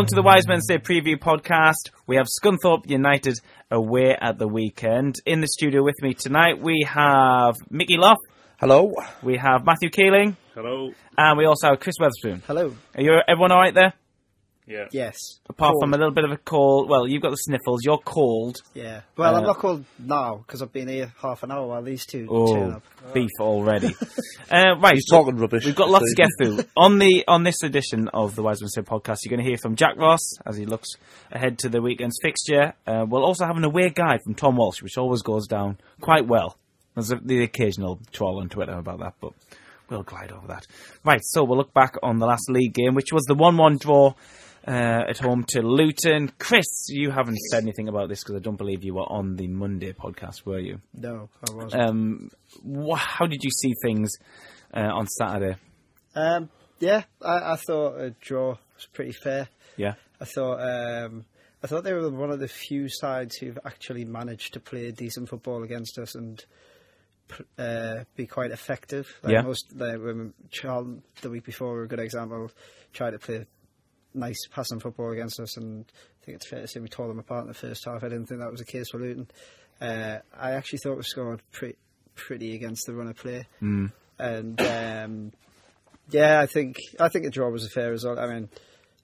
along to the Wise Men Say preview podcast. We have Scunthorpe United away at the weekend. In the studio with me tonight, we have Mickey Lough, Hello. we have Matthew Keeling, Hello. and we also have Chris Weatherspoon. Hello. Are you everyone all right there? Yeah. Yes. Apart Cold. from a little bit of a cold. Well, you've got the sniffles. You're cold. Yeah. Well, Uh, I'm not cold now because I've been here half an hour while these two turn Oh, up. beef already. uh, right, He's talking rubbish. We've got lots to get through on the on this edition of the Wise Men Say podcast. You're going to hear from Jack Ross as he looks ahead to the weekend's fixture. Uh, we'll also have an away guide from Tom Walsh, which always goes down quite well. There's a, the occasional troll on Twitter about that, but we'll glide over that. Right, so we'll look back on the last league game, which was the one-one draw. Uh, at home to Luton. Chris, you haven't said anything about this because I don't believe you were on the Monday podcast, were you? No, I wasn't. Um, wh- how did you see things uh, on Saturday? Um, yeah, I, I thought a draw was pretty fair. Yeah. I thought um, I thought they were one of the few sides who've actually managed to play decent football against us and uh, be quite effective. Like Yeah. most like, Charlton the week before were a good example. Tried to play nice passing football against us, and I think it's fair to say we tore them apart in the first half. I didn't think that was the case for Luton. Uh, I actually thought we scored pretty pretty against the run of play, Mm. and um, yeah, I think I think the draw was a fair result. I mean,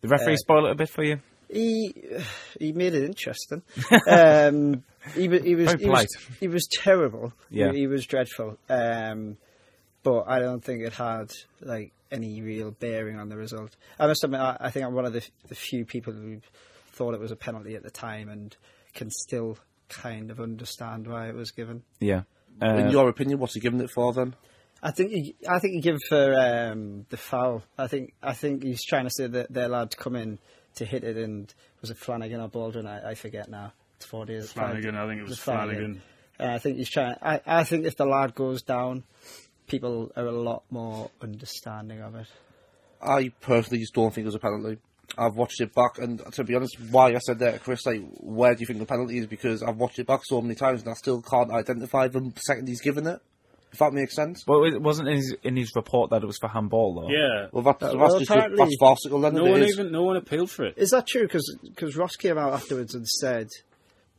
The referee Uh, spoiled it a bit for you. he he made it interesting. um, he, he was he was, he was terrible. Yeah. he, he was dreadful. Um, but I don't think it had like any real bearing on the result. I must admit, I, I think I'm one of the, the few people who thought it was a penalty at the time and can still kind of understand why it was given. Yeah. In Uh, your opinion, what's he giving it for then? I think he, I think he give for um, the foul. I think I think he's trying to say that their lad come in to hit it, and was it Flanagan or Baldwin? I, I forget now. It's four days. Flanagan, I think it was Flanagan. Uh, I think he's trying. I, I think if the lad goes down, people are a lot more understanding of it. I personally just don't think it was a penalty. I've watched it back, and to be honest, why I said that Chris, like, where do you think the penalty is? Because I've watched it back so many times, and I still can't identify the second he's given it. If that makes sense. well, it wasn't in his, in his report that it was for handball, though. Yeah. Well, that's, Uh, that's well, just apparently- that's farcical. Then No one is. even no one appealed for it. Is that true? Because Ross came out afterwards and said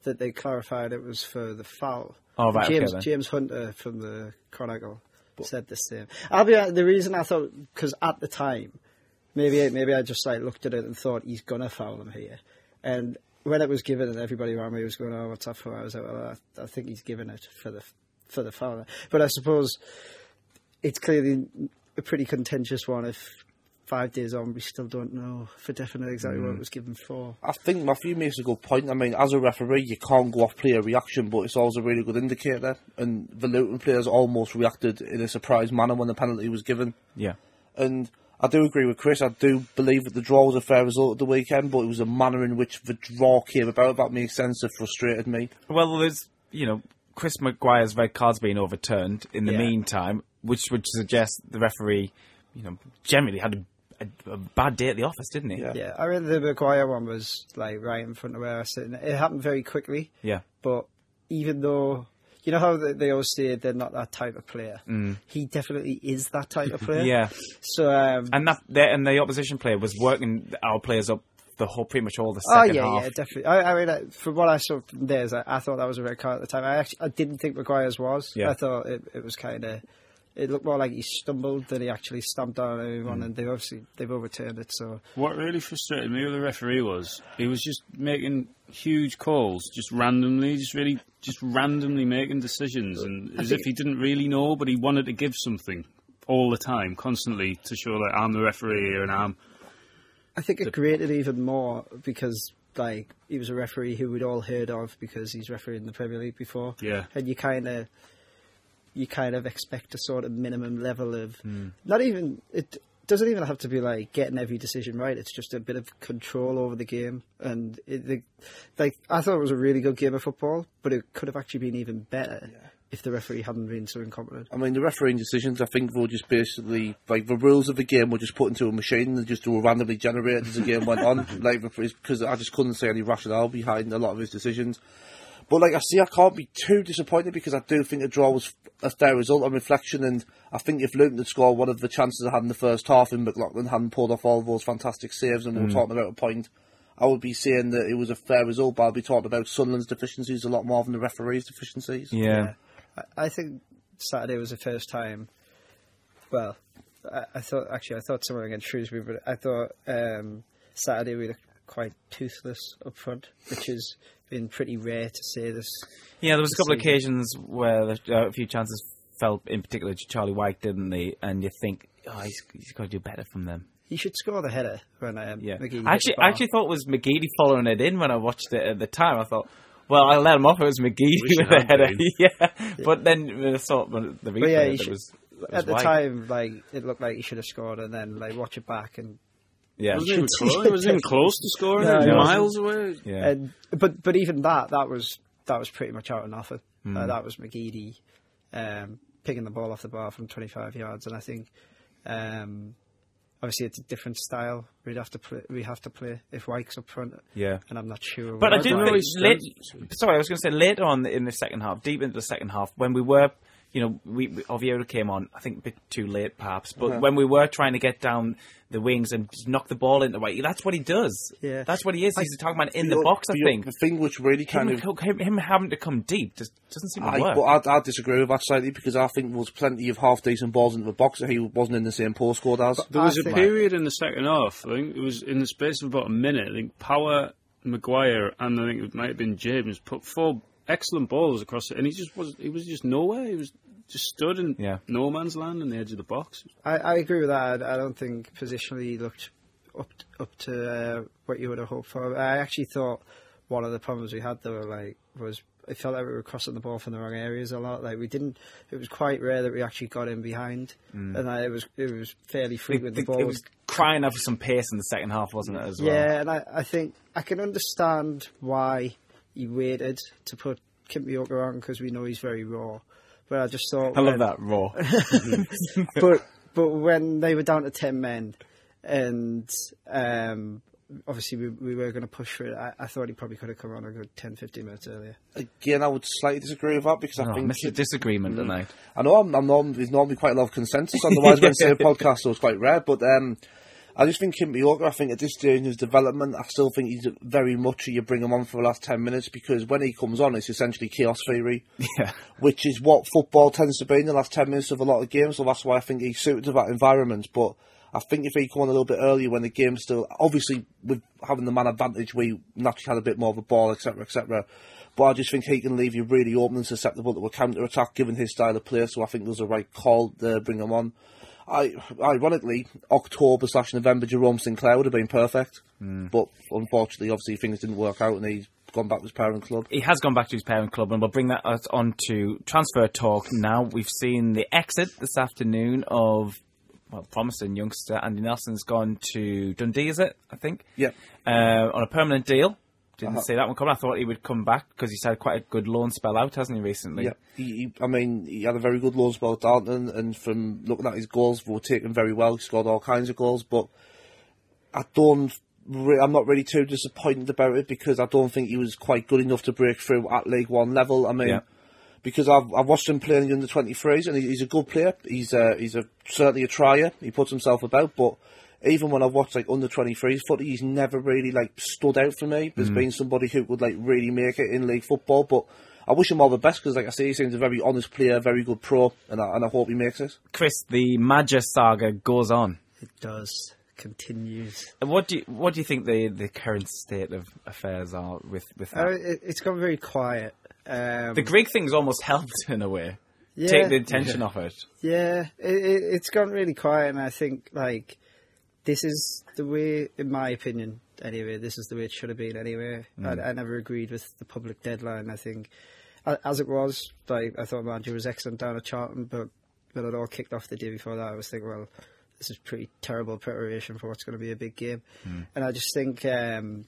that they clarified it was for the foul. Oh, right, okay James then. James Hunter from the Chronicle said the same. I'll be the reason I thought because at the time, maybe maybe I just like looked at it and thought he's gonna foul him here, and when it was given and everybody around me was going, "Oh, what's that for?" I was like, "Well, I, I think he's given it for the for the foul." But I suppose it's clearly a pretty contentious one. If five days on, we still don't know for definite exactly Mm. what it was given for. I think Matthew makes a good point. I mean, as a referee, you can't go off player reaction, but it's always a really good indicator. And the Luton players almost reacted in a surprised manner when the penalty was given. Yeah. And I do agree with Chris. I do believe that the draw was a fair result of the weekend, but it was a manner in which the draw came about that makes sense. It frustrated me. Well, there's, you know, Chris Maguire's red card's been overturned in the Yeah. meantime, which would suggest the referee, you know, generally had a, a, a bad day at the office, didn't he? Yeah. Yeah, I mean the Maguire one was like right in front of where I was sitting. It happened very quickly, Yeah. but even though you know how they, they always say they're not that type of player, he definitely is that type of player. Mm. Yeah. So um, And that, the, and the opposition player was working our players up the whole, pretty much all the oh second yeah, half. yeah, definitely. I, I mean, uh, from what I saw from there, I, I thought that was a red card at the time. I actually I didn't think Maguire's was. Yeah. I thought it, it was kind of. It looked more like he stumbled than he actually stamped on Mm. anyone, and they've obviously they've overturned it. So What really frustrated me with the referee was he was just making huge calls, just randomly, just really, just randomly making decisions, and as if he didn't really know, but he wanted to give something all the time, constantly, to show that I'm the referee here and I'm. I think it created even more because like he was a referee who we'd all heard of because he's refereed in the Premier League before. Yeah. And you kind of you kind of expect a sort of minimum level of Hmm. not even it doesn't even have to be like getting every decision right. It's just a bit of control over the game, and it, the, like I thought it was a really good game of football, but it could have actually been even better if the referee hadn't been so incompetent. I mean, the refereeing decisions, I think, were just basically like the rules of the game were just put into a machine and just were randomly generated as the game went on. Like, because I just couldn't see any rationale behind a lot of his decisions. But like I see, I can't be too disappointed because I do think a draw was a fair result on reflection, and I think if Luton had scored one of the chances I had in the first half, and McLaughlin hadn't pulled off all those fantastic saves, and we were talking about a point, I would be saying that it was a fair result. But I'll be talking about Sunderland's deficiencies a lot more than the referee's deficiencies. Yeah. I, I think Saturday was the first time. Well, I, I thought actually I thought someone against Shrewsbury, but I thought um, Saturday we looked quite toothless up front, which has been pretty rare to say this. Yeah, there was a couple of occasions where the, uh, a few chances fell, in particular to Charlie Wyke, didn't they? And you think, oh, he's, he's got to do better from them. He should score the header when um, Yeah, McGee hit I actually, I actually thought it was McGeady following it in when I watched it at the time. I thought, well, I let him off. It was McGeady with the header. been. yeah. but then I saw the replay, yeah, it should- was, it was at the Wyke. time, like it looked like he should have scored, and then like watch it back, and Yeah, Wasn't even close. It wasn't even close to scoring. No, it was it miles away. yeah. and but but even that that was that was pretty much out of nothing. Hmm. Uh, that was McGeady um, picking the ball off the bar from 25 yards, and I think um, obviously it's a different style. We'd have to play. We have to play if Wyke's up front, yeah. and I'm not sure. But I did don't know think late, sorry, I was going to say later on in the second half, deep into the second half, when we were, you know, we, we Oviedo came on, I think a bit too late perhaps, but Uh-huh. when we were trying to get down the wings and just knock the ball into way, that's what he does. Yeah. That's what he is. He's talking about in the But box, I the- think. The thing which really kind Him, of him, him having to come deep just doesn't seem to I, work. but I, I disagree with that slightly because I think there was plenty of half decent balls into the box that he wasn't in the same postcode as. There was I a think- period in the second half. I think it was in the space of about a minute. I think Power, Maguire, and I think it might have been James put four excellent balls across it, and he just was. He was just nowhere. He was just stood in Yeah. no man's land on the edge of the box. I, I agree with that. I don't think positionally he looked up up to uh, what you would have hoped for. I actually thought one of the problems we had though, like, was it felt like we were crossing the ball from the wrong areas a lot. Like we didn't. It was quite rare that we actually got in behind, and I, it was it was fairly frequent. The it, ball it was crying out for some pace in the second half, wasn't it, as well? Yeah, and I, I think I can understand why he waited to put Kimpioka on because we know he's very raw. But I just thought I love that, raw. but but when they were down to ten men, and um, obviously we, we were going to push for it, I, I thought he probably could have come on a good 10, 15 minutes earlier. Again, I would slightly disagree with that because I Oh, think Mr. Disagreement tonight. I know I'm, I'm norm- there's normally quite a lot of consensus on the Wise Men Say podcast, so it's quite rare. But um, I just think Kimpioka, I think at this stage in his development, I still think he's very much you bring him on for the last 10 minutes because when he comes on, it's essentially chaos theory, Yeah. which is what football tends to be in the last 10 minutes of a lot of games. So that's why I think he's suited to that environment. But I think if he come on a little bit earlier when the game's still, obviously with having the man advantage, we naturally had a bit more of a ball, etc., etc. But I just think he can leave you really open and susceptible to a counter attack given his style of play. So I think there's a right call to bring him on. I, ironically, October slash November, Jerome Sinclair would have been perfect. But unfortunately, obviously, things didn't work out and he's gone back to his parent club. he has gone back to his parent club, and we'll bring that on to transfer talk now. We've seen the exit this afternoon of well, promising youngster Andy Nelson's gone to Dundee, is it? I think. Yeah. Uh, on a permanent deal. Didn't Uh-huh. see that one coming. I thought he would come back because he's had quite a good loan spell out, hasn't he, recently? Yeah, he, he, I mean, he had a very good loan spell at Darlington, and from looking at his goals, they were taken very well. He scored all kinds of goals, but I don't. Re- I'm not really too disappointed about it because I don't think he was quite good enough to break through at League One level. I mean, Yeah. because I've I've watched him playing in the under 23s, and he, he's a good player. He's a, he's a certainly a trier. He puts himself about, but. Even when I've watched like under 23s footy, he's never really like stood out for me. There's been somebody who would like really make it in league football, but I wish him all the best because, like I say, he seems a very honest player, very good pro, and I, and I hope he makes it. Chris, the Maja saga goes on. It does continues. What do you, what do you think the, the current state of affairs are with with that? Uh, it, it's gone very quiet. Um, the Greek thing's almost helped in a way. yeah, Take the attention off it. Yeah, it, it, it's gone really quiet, and I think like this is the way, in my opinion, anyway. This is the way it should have been anyway. Mm. I, I never agreed with the public deadline. I think, as it was, like I thought Maja was excellent down at Charlton, but when it all kicked off the day before that, I was thinking, well, this is pretty terrible preparation for what's going to be a big game. Mm. And I just think um,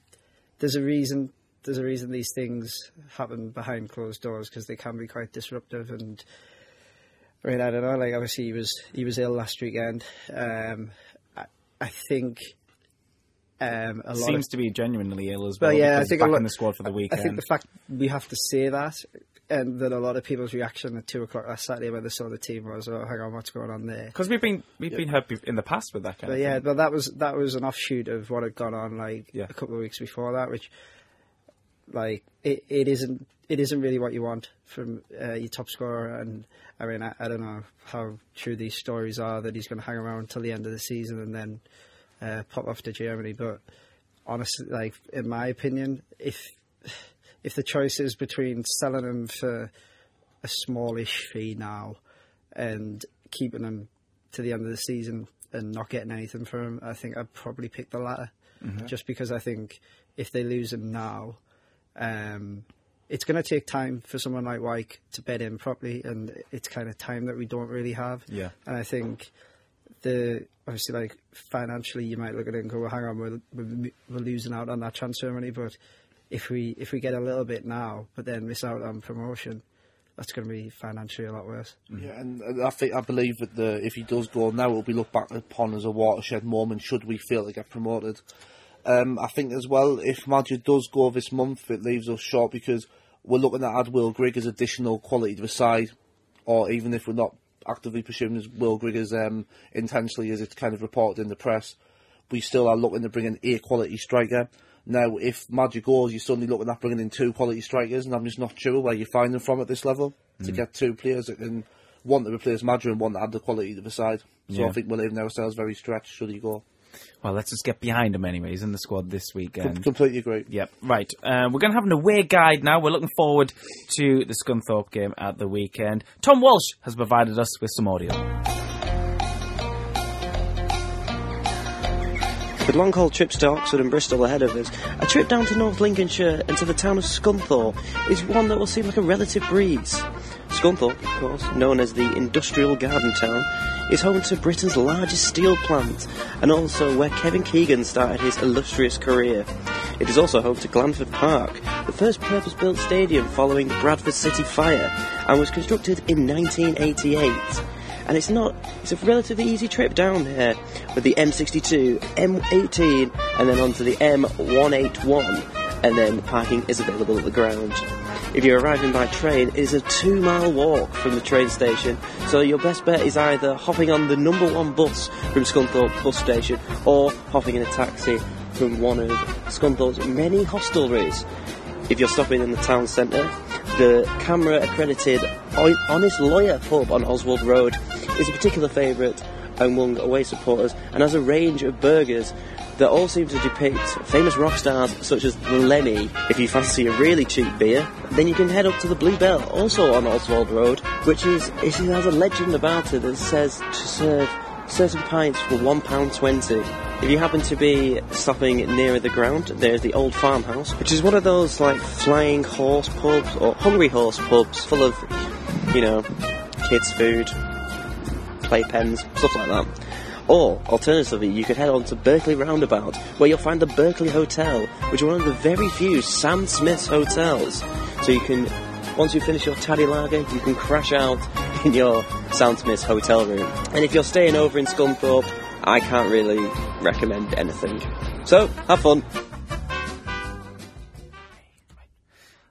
there's a reason. There's a reason these things happen behind closed doors because they can be quite disruptive and. I mean, I don't know. Like, obviously, he was he was ill last weekend. Um, I, I think Um, a lot Seems of, to be genuinely ill as well. well, yeah, I think he's a back lot, in the squad for the I- weekend. I think the fact we have to say that, and that a lot of people's reaction at two o'clock last Saturday when they saw the team was, "Oh, hang on, what's going on there?" because we've been we've been hurt in the past with that kind But of yeah, thing. but that was that was an offshoot of what had gone on like Yeah. a couple of weeks before that, which like it, it isn't it isn't really what you want from uh, your top scorer. And I mean, I, I don't know how true these stories are that he's going to hang around until the end of the season and then uh, pop off to Germany. But honestly, like in my opinion, if if the choice is between selling him for a smallish fee now and keeping him to the end of the season and not getting anything from him, I think I'd probably pick the latter. Just because I think if they lose him now, um, it's going to take time for someone like Wyke to bed in properly, and it's kind of time that we don't really have. Yeah. And I think the obviously like financially, you might look at it and go, well, "Hang on, we're, we're we're losing out on that transfer money," but if we if we get a little bit now, but then miss out on promotion, that's going to be financially a lot worse. Yeah, and and I think I believe that the if he does go now, it will be looked back upon as a watershed moment. Should we fail to get promoted? Um, I think as well, if Maja does go this month, it leaves us short because we're looking at add Will Grigg as additional quality to the side, or even if we're not actively pursuing as Will Grigg as um, intensely as it's kind of reported in the press, we still are looking to bring in a quality striker. Now, if Maja goes, you're suddenly looking at bringing in two quality strikers, and I'm just not sure where you find them from at this level to get two players that can one to replace Maja and one to add the quality to the side. So Yeah. I think we're leaving ourselves very stretched should he go. Well, let's just get behind him anyway. He's in the squad this Com- weekend. completely agree. Yep, right. Uh, we're going to have an away guide now. We're looking forward to the Scunthorpe game at the weekend. Tom Walsh has provided us with some audio. With long haul trips to Oxford and Bristol ahead of us, a trip down to North Lincolnshire and to the town of Scunthorpe is one that will seem like a relative breeze. Scunthorpe, of course, known as the industrial garden town, is home to Britain's largest steel plant and also where Kevin Keegan started his illustrious career. It is also home to Glanford Park, the first purpose built stadium following the Bradford City fire and was constructed in 1988 and it's not it's a relatively easy trip down here with the M62, M18 and then onto the M181 and then parking is available at the ground. If you're arriving by train, it is a two mile walk from the train station, so your best bet is either hopping on the number one bus from Scunthorpe bus station or hopping in a taxi from one of Scunthorpe's many hostelries. If you're stopping in the town centre, the CAMRA accredited Honest Lawyer pub on Oswald Road is a particular favourite among away supporters and has a range of burgers that all seem to depict famous rock stars such as Lenny. If you fancy a really cheap beer, then you can head up to the Blue Bell, also on Oswald Road, which is it has a legend about it that says to serve certain pints for £1.20. If you happen to be stopping nearer the ground, there's the Old Farmhouse, which is one of those like flying horse pubs or hungry horse pubs full of, you know, kids' food, playpens, stuff like that. Or, alternatively, you could head on to Berkeley Roundabout, where you'll find the Berkeley Hotel, which is one of the very few Sam Smith's hotels. So you can, once you finish your taddy lager, you can crash out in your Sam Smith's hotel room. And if you're staying over in Scunthorpe, I can't really recommend anything. So, have fun.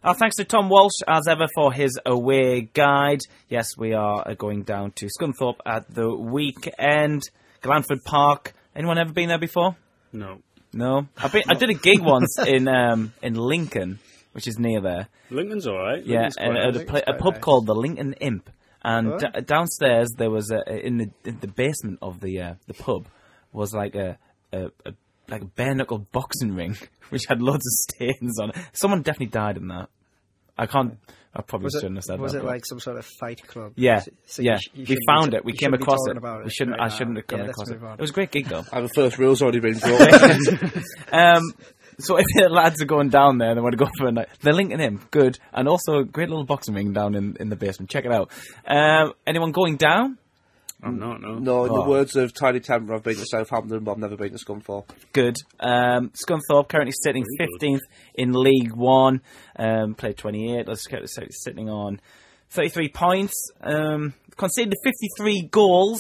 Our thanks to Tom Walsh, as ever, for his away guide. Yes, we are going down to Scunthorpe at the weekend. Glanford Park. Anyone ever been there before? No. No. I've been, I did a gig once in um, in Lincoln, which is near there. Lincoln's alright. Yeah, and at a, pla- a pub nice. called the Lincoln Imp. And Oh. d- downstairs there was a in the in the basement of the uh, the pub was like a, a, a like a bare knuckle boxing ring which had loads of stains on it. Someone definitely died in that. I can't. I probably Was shouldn't have said was that. Was it but- like some sort of fight club? Yeah, So you yeah. sh- you we found be- it. We came across talking it. about We shouldn't. right I now. shouldn't have come Yeah, across it. on. It was a great gig though. And the first rule's already been broken. Um, so if the lads are going down there and they want to go for a night, they're Lincoln Imp. Good. And also a great little boxing ring down in, in the basement. Check it out. Um, anyone going down? I'm not, no. no, in Oh. the words of Tinie Tempah, I've been to Southampton, but I've never been to Scunthorpe. Good. Um, Scunthorpe currently sitting Very 15th in League One. Um, played 28. Let's get this sitting on 33 points. Um, conceded 53 goals.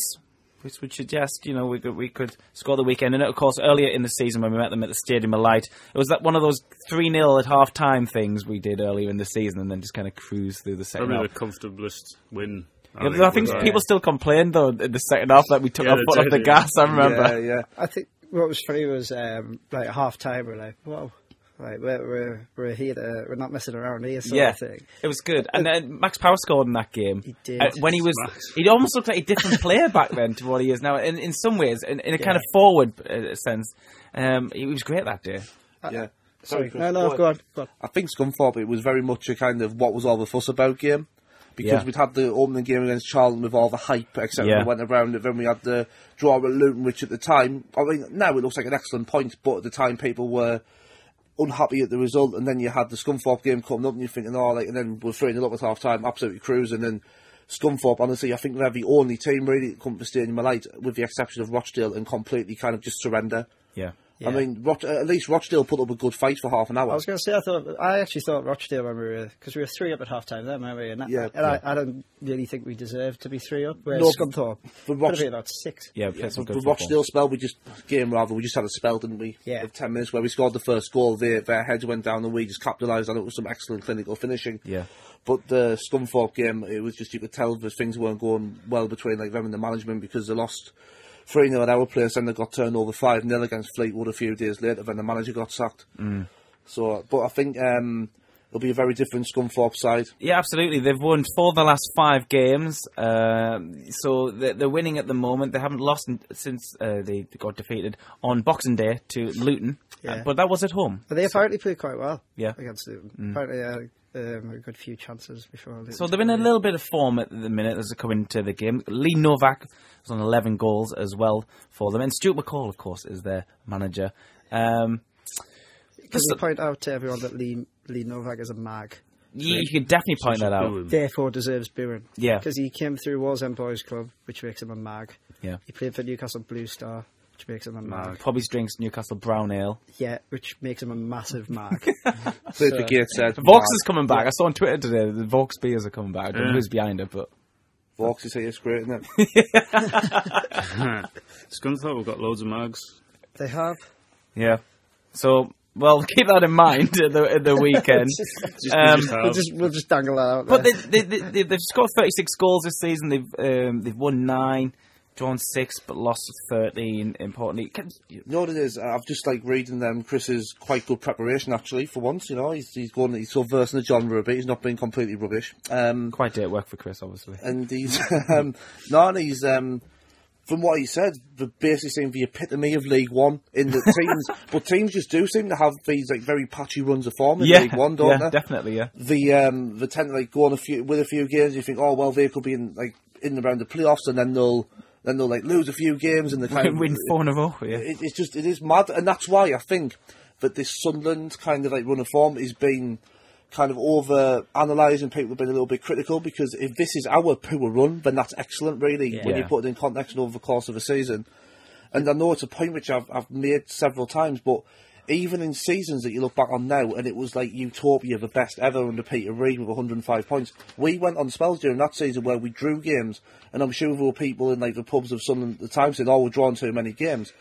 which would suggest you know we could we could score the weekend. And of course, earlier in the season when we met them at the Stadium of Light, it was that one of those three 0 at half time things we did earlier in the season, and then just kind of cruise through the second Probably half. the comfortablest win. Yeah, I think with, uh, people still complained though in the second half that we took Yeah, our they foot off the yeah. gas. I remember. Yeah, yeah. I think what was funny was um, like half time we're like, whoa, like we're we're, we're here, to, we're not messing around here, sort Yeah. of thing. It was good, and then Max Power scored in that game. He did. Uh, when he was, Max. he almost looked like a different player back then to what he is now. In in some ways, in, in a kind of forward uh, sense, um, he was great that day. yeah. Sorry, Chris, no, no, go on, go on. I think Scunthorpe, it was very much a kind of what was all the fuss about game. Because Yeah. we'd had the opening game against Charlton with all the hype, etc. Yeah. that went around it. Then we had the draw at Luton, which at the time, I mean, now it looks like an excellent point, but at the time people were unhappy at the result. And then you had the Scunthorpe game coming up, and you're thinking, oh, like, and then we're throwing it up at half time, absolutely cruising. And Scunthorpe, honestly, I think they're the only team really that come to Stadium of Light, with the exception of Rochdale, and completely kind of just surrender. Yeah. I mean, Roch- at least Rochdale put up a good fight for half an hour. I was going to say, I thought, I actually thought Rochdale when we were, because we were three up at half time then, weren't we? And, I- Yeah. and I, I don't really think we deserved to be three up. Whereas No, Scunthorpe but could Roch- have been about six. Yeah, played some the good. Rochdale spell, we just game rather, we just had a spell, didn't we? Yeah. Of ten minutes where we scored the first goal, their their heads went down, and we just capitalised on it with some excellent clinical finishing. Yeah. But the Scunthorpe game, it was just you could tell that things weren't going well between like them and the management because they lost three 0 at our place, and they got turned over five 0 against Fleetwood a few days later. Then the manager got sacked. Mm. So, but I think um, it'll be a very different Scunthorpe side. Yeah, absolutely. They've won four of the last five games, um, so they're, they're winning at the moment. They haven't lost since uh, they got defeated on Boxing Day to Luton, Yeah. uh, but that was at home. But they apparently played quite well Yeah. against Luton. Apparently, uh, um, a good few chances before. So they're in a little bit of form at the minute as they come into the game. Lee Novak was on 11 goals as well for them, and Stuart McCall, of course, is their manager. Um, Can we point out to everyone that Lee, Lee Novak is a mag? you, you could definitely point that out. Booing. Therefore deserves booing. Yeah. Because he came through Wallsend Boys Club, which makes him a mag. Yeah. He played for Newcastle Blue Star, which makes him a mag. Probably drinks Newcastle Brown Ale. Yeah, which makes him a massive mag. Played for Gateshead. Vaux is coming back. I saw on Twitter today the Vaux beers are coming back. I don't know Yeah. who's behind it, but Vaux is here, it's great, isn't it? Scunthorpe we've got loads of mugs. they have. yeah. So, well, keep that in mind at the, at the weekend. Just, Um, just We'll just, we'll just dangle that out But there. they, they, they, they've scored 36 goals this season. They've um, they've won nine, drawn six, but lost 13. Importantly, Can- You know what it is? I've just like reading them. Chris's quite good preparation actually. For once, you know, he's he's going. He's so versed in the genre a bit. He's not being completely rubbish. Um, quite day at work for Chris, obviously. and he's um, no, and he's um, from what he said, the basically seemed the epitome of League One in the teams. but teams just do seem to have these like very patchy runs of form in yeah, League One, don't yeah, they? definitely, yeah. the um the tend to like go on a few with a few games. You think, oh well, they could be in like in around the playoffs, and then they'll then they'll like lose a few games and they kind of Win four in a row, yeah. it, it's just it is mad, and that's why I think that this Sunderland kind of like run of form is being kind of over analysed and people have been a little bit critical because if this is our poor run, then that's excellent, really, when you put it in context over the course of a season. And I know it's a point which I've I've made several times, but even in seasons that you look back on now, and it was like utopia, the best ever under Peter Reid with 105 points. We went on spells during that season where we drew games, and I'm sure there were people in like the pubs of Sunderland at the time saying, "Oh, we're drawing too many games."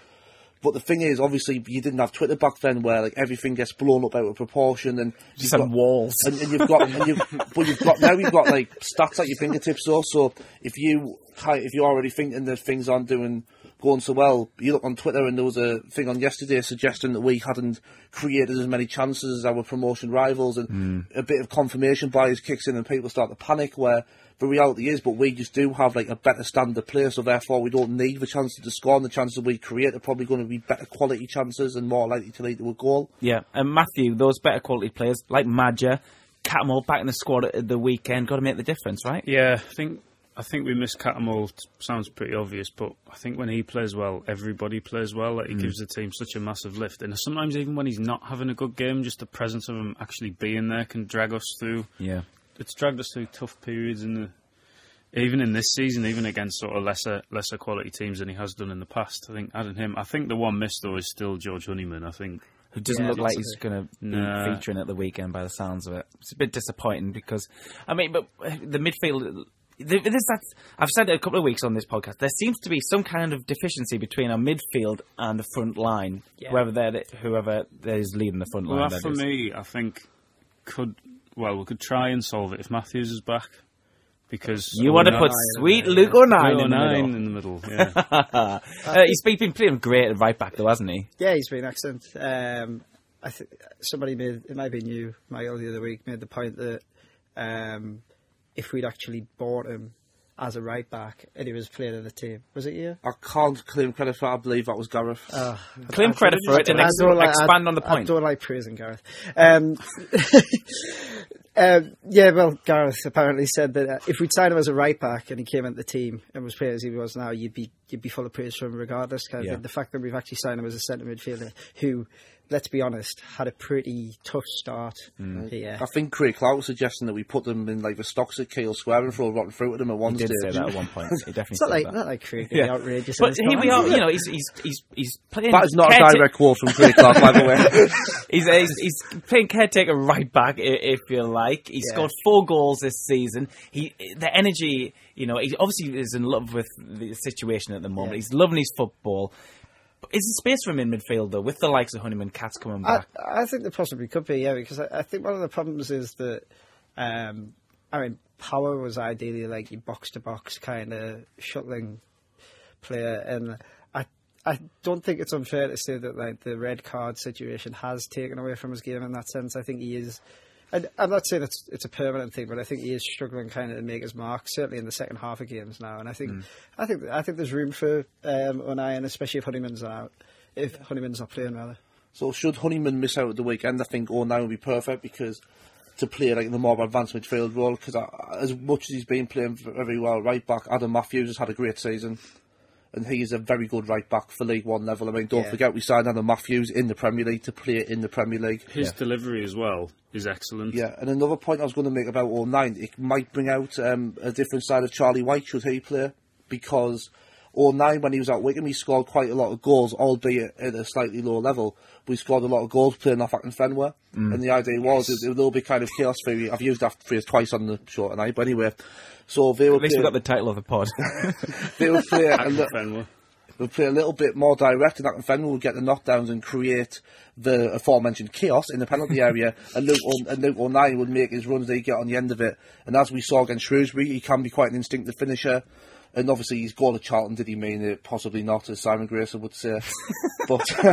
But the thing is, obviously, you didn't have Twitter back then, where like everything gets blown up out of proportion, and you've on got- walls. and, and you've got, and you've, but you've got now you've got like stats at your fingertips. though. so if you if you're already thinking that things aren't doing going so well, you look on Twitter and there was a thing on yesterday suggesting that we hadn't created as many chances as our promotion rivals, and hmm. a bit of confirmation bias kicks in, and people start to panic. Where the reality is, but we just do have like a better standard player, so therefore we don't need the chances to score, and the chances we create are probably going to be better quality chances and more likely to lead to a goal. Yeah, and Matthew, those better quality players like Maja, Cattermole back in the squad at the weekend, got to make the difference, right? Yeah, I think I think we miss Cattermole. Sounds pretty obvious, but I think when he plays well, everybody plays well. Like he gives the team such a massive lift, and sometimes even when he's not having a good game, just the presence of him actually being there can drag us through. Yeah. It's dragged us through tough periods in the. Even in this season, even against sort of lesser lesser quality teams than he has done in the past, I think adding him. I think the one miss though is still George Honeyman. I think Who doesn't Yeah, look like he's going to be Nah. featuring at the weekend by the sounds of it. It's a bit disappointing because, I mean, but uh, the midfield there- there's that. I've said it a couple of weeks on this podcast. There seems to be some kind of deficiency between our midfield and the front line. Yeah. Whoever they're, whoever is leading the front Well, line. that that for is. me, I think could well we could try and solve it if Matthews is back because You want to O'Nien- put sweet Luke O'Nien Luke in the middle. in the middle. Yeah, uh, he's been playing great at right back though, hasn't he? Yeah, he's been excellent. Um, I think somebody made it might have been you, Michael, the other week made the point that um, if we'd actually bought him as a right back and he was playing in the team, was it you? I can't claim credit for. it. I believe that was Gareth. Claim credit for it and ex- like- expand I- on the I point. don't like praising Gareth. Um, um, yeah, well, Gareth apparently said that uh, if we'd signed him as a right back and he came into the team and was playing as he was now, you'd be you'd be full of praise for him regardless. Kind of Yeah. thing. The fact that we've actually signed him as a centre midfielder who, let's be honest, had a pretty tough start Mm. here. I think Craig Clark was suggesting that we put them in like the stocks at Keel Square and throw rotten fruit at them at one He did stage. say that at one point. He definitely It's not said like that. not like Craig Yeah. yeah. outrageous. But here we are. is You know, he's he's he's he's playing. That is not a direct quote from Craig Clark, by the way. He's, he's, he's playing caretaker right back, if you like. He Yeah. scored four goals this season. He, the energy, you know, he obviously is in love with the situation at the moment. Yeah. He's loving his football. Is there space for him in midfield though, with the likes of Honeyman, Cats coming I, back? I think there possibly could be, yeah, because I, I think one of the problems is that, um, I mean, Power was ideally like your box to box kind of shuttling player, and I I don't think it's unfair to say that like the red card situation has taken away from his game in that sense. I think he is. I, I'm not saying it's it's a permanent thing, but I think he is struggling kind of to make his mark, certainly in the second half of games now. And I think I think I think there's room for um, and especially if Honeyman's out, if Honeyman's not playing rather. So should Honeyman miss out at the weekend, I think now would be perfect because to play like the more advanced midfield role. Because as much as he's been playing very well right back, Adam Matthews has had a great season, and he is a very good right back for League One level. I mean, don't Yeah. forget we signed Adam Matthews in the Premier League to play in the Premier League. his delivery as well is excellent. Yeah, and another point I was going to make about O'Nien, it might bring out um, a different side of Charlie Wyke should he play, because O'Nien when he was at Wigan, he scored quite a lot of goals, albeit at a slightly lower level. But he scored a lot of goals playing off Akinfenwa, mm. and the idea was it, it will be kind of chaos theory. I've used that phrase twice on the show tonight, but anyway. So they will At least play, we got the title of the pod. they will play a, li- Fenway. We'll play a little bit more direct, and that Fenway will get the knockdowns and create the aforementioned chaos in the penalty area. And Luke, O- and Luke O'Nien would make his runs that he get on the end of it. And as we saw against Shrewsbury, he can be quite an instinctive finisher. And obviously, his goal at Charlton, did he mean it? Possibly not, as Simon Grayson would say. but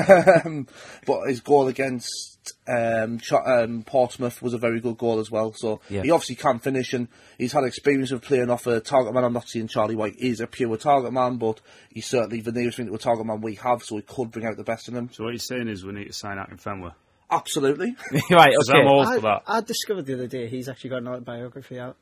um, but his goal against um, Ch- um, Portsmouth was a very good goal as well. So Yeah. he obviously can finish, and he's had experience of playing off a target man. I'm not saying Charlie Wyke is a pure target man, but he's certainly the nearest thing to a target man we have, so he could bring out the best in him. So what you're saying is we need to sign out in Fenway. Absolutely. right, okay. I'm all for that. I discovered the other day he's actually got an autobiography out.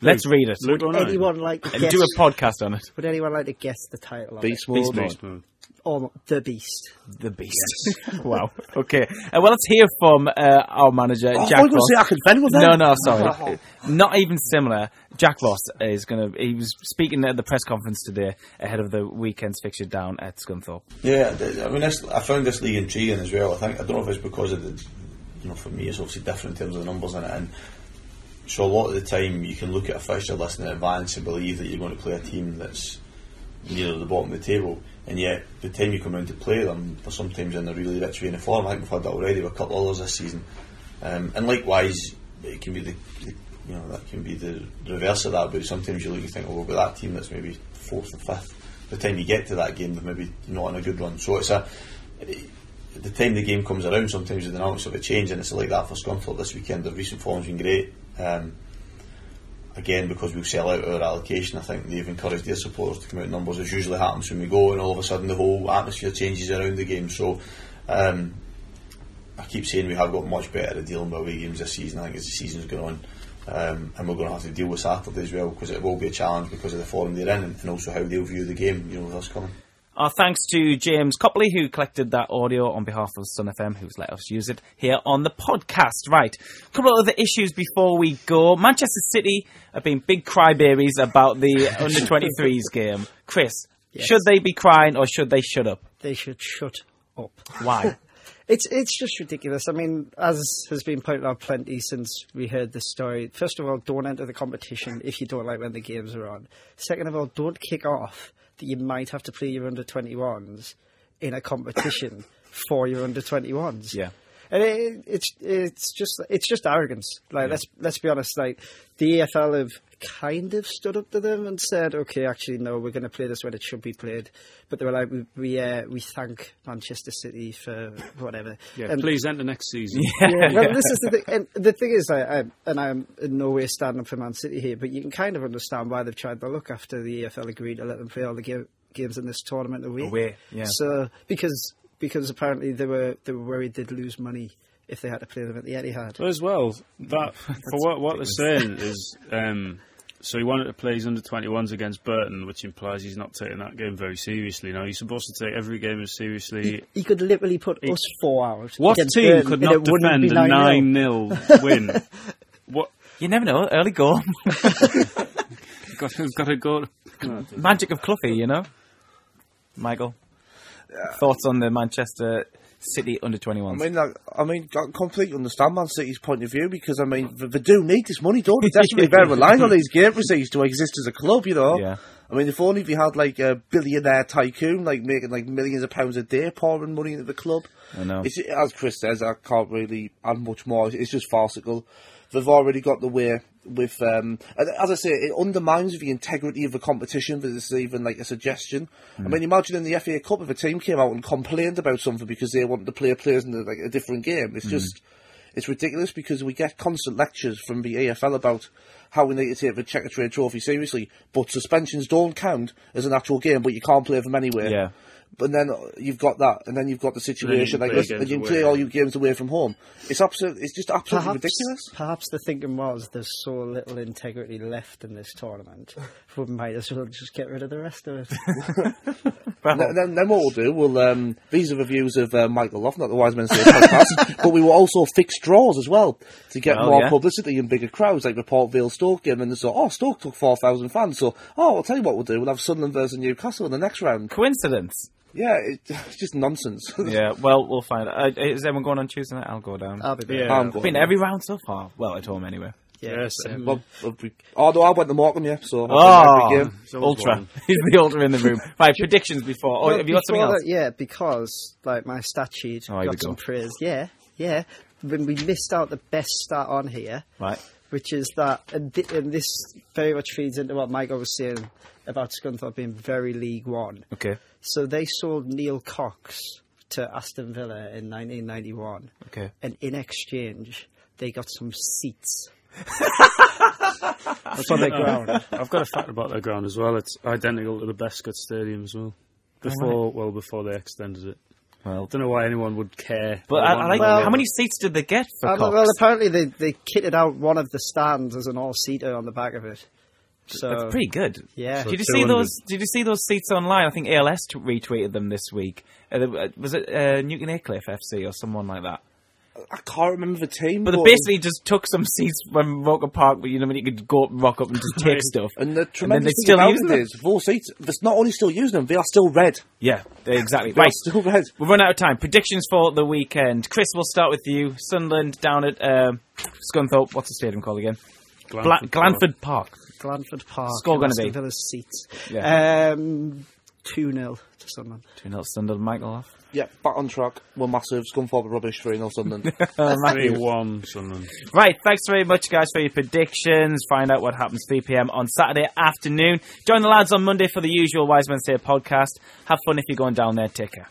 Let's read it. Luke O'Nien. Anyone like to And guess? do a podcast on it. would anyone like to guess the title of Beast it? mode. Beast Smooth. Or the Beast. The Beast. wow. Okay. Uh, well, let's hear from uh, our manager, Oh, Jack I was going Ross. to say I can fend with No, no, sorry. Not even similar. Jack Ross is going to. He was speaking at the press conference today ahead of the weekend's fixture down at Scunthorpe. Yeah, I mean, this, I found this league intriguing as well. I think I don't know if it's because of the, you know, for me it's obviously different in terms of the numbers in it, and so a lot of the time you can look at a fixture list in advance and believe that you're going to play a team that's near the bottom of the table, and yet the time you come in to play them, they're sometimes in a really rich vein of form. I think we've had that already with a couple of others this season, um, and likewise it can be the, the you know that can be the reverse of that. But sometimes you look and think, oh, got that team that's maybe fourth or fifth. The time you get to that game, they're maybe not in a good run. So it's a the time the game comes around, sometimes the dynamics of a change, and it's like that for Scunthorpe this weekend. The recent form's been great. Um, again, because we sell out our allocation, I think they've encouraged their supporters to come out in numbers, as usually happens when we go, and all of a sudden the whole atmosphere changes around the game. So, um, I keep saying we have got much better at dealing with away games this season. I think as the season's going on, um, and we're going to have to deal with Saturday as well because it will be a challenge because of the form they're in, and, and also how they'll view the game. You know, with us coming. Our thanks to James Copley, who collected that audio on behalf of Sun FM, who's let us use it here on the podcast. Right, a couple of other issues before we go. Manchester City have been big crybabies about the under 23s game. Chris, Yes. should they be crying or should they shut up? They should shut up. Why? It's it's just ridiculous. I mean, as has been pointed out plenty since we heard this story. First of all, don't enter the competition if you don't like when the games are on. Second of all, don't kick off that you might have to play your under twenty ones in a competition for your under twenty ones. Yeah. And it, it's it's just it's just arrogance. Like let's let's be honest. Like the EFL have kind of stood up to them and said, okay, actually no, we're going to play this when it should be played. But they were like, we we, uh, we thank Manchester City for whatever. Yeah, And- please enter next season. yeah, well, this is the thing. And the thing is, I, I, and I'm in no way standing up for Man City here, but you can kind of understand why they've tried to look after the EFL agreed to let them play all the ga- games in this tournament away. Away, yeah. So because because apparently they were they were worried they'd lose money if they had to play them at the Etihad. But as well, that for what what they're saying is, um, so he wanted to play his under twenty ones against Burton, which implies he's not taking that game very seriously. Now he's supposed to take every game as seriously. He could literally put us four out. What team Burton could not defend a 9-0. win? What You never know. Early goal. got to, got to go? Magic of Cluffy, you know? Michael? Thoughts on the Manchester City under 21s? I mean, like, I mean, I completely understand Man City's point of view because I mean, they, they do need this money, don't they? Desperately, they're relying on these game receipts to exist as a club, you know. Yeah. I mean, if only we had like a billionaire tycoon, like making like millions of pounds a day, pouring money into the club. I know. It's, as Chris says, I can't really add much more. It's just farcical. They've already got the way with, um, as I say, it undermines the integrity of the competition. That it's even like a suggestion. I mean, imagine in the FA Cup if a team came out and complained about something because they wanted to play players in a, like a different game. It's just, it's ridiculous because we get constant lectures from the EFL about how we need to take the Checkatrade Trophy seriously, but suspensions don't count as an actual game, but you can't play them anyway. Yeah. But then you've got that, and then you've got the situation like play this, and you can play all your games away from home. It's absolute. It's just absolutely Perhaps, ridiculous. perhaps the thinking was there's so little integrity left in this tournament, we might as well just get rid of the rest of it. And then, then, then what we'll do, we'll um, these are reviews of uh, Michael Loft, not the Wise Men Say podcast, but we will also fix draws as well to get Well, more yeah. publicity and bigger crowds, like the Port Vale Stoke game, and they saw, oh, Stoke took four thousand fans, so oh, I'll tell you what we'll do, we'll have Sunderland versus Newcastle in the next round. Coincidence? Yeah, it, it's just nonsense. yeah, well, we'll find out. Uh, is everyone going on Tuesday night? I'll go down. I'll be back. Yeah. I'm I've going. been to every round so far. Well, at home anyway. Yeah, Yes, same. Well, well, we- oh I went to Morecambe, yeah, so I've been Oh, every game. ultra. one. He's the ultra in the room. Right, predictions before. Oh, Well, have you got something before else? that- yeah, because like my stat sheet Oh, here we got some go. praise. Yeah, yeah. When we missed out the best stat on here, Right. which is that, and, thi- and this very much feeds into what Michael was saying about Scunthorpe being very League One. Okay. So they sold Neil Cox to Aston Villa in 1991, Okay. and in exchange, they got some seats. for the ground. I've got a fact about their ground as well. It's identical to the Bescot Stadium as well. Before, well, before they extended it. Well, Don't know why anyone would care. but I, I like. more. how many seats did they get for Uh, Cox? well, apparently they, they kitted out one of the stands as an all-seater on the back of it. So That's pretty good. Yeah. So Did you see those? Did you see those seats online? I think ALS t- retweeted them this week. Uh, uh, was it uh, Newton Aycliffe FC or someone like that? I can't remember the team, But they basically just took some seats from Roker Park, where you know when you could go up, rock up and just take stuff. And the then tremendous they thing still about use it them. is, those seats, it's not only still using them, they are still red. Yeah, exactly. They Right, are still red. we've run out of time. Predictions for the weekend. Chris, we'll start with you. Sunderland down at um, Scunthorpe. What's the stadium called again? Bla- Glanford Park. Glanford Park. Score and gonna be? Villa's seats. Yeah. Um, 2 0 to Sunderland. 2 0 Sunderland. Michael off. Yeah, back on track. We're massive. Scunthorpe are rubbish. 3 0 Sunderland. Three one Sunderland. Right, thanks very much, guys, for your predictions. Find out what happens 3 pm on Saturday afternoon. Join the lads on Monday for the usual Wise Men Say podcast. Have fun if you're going down there. Take care.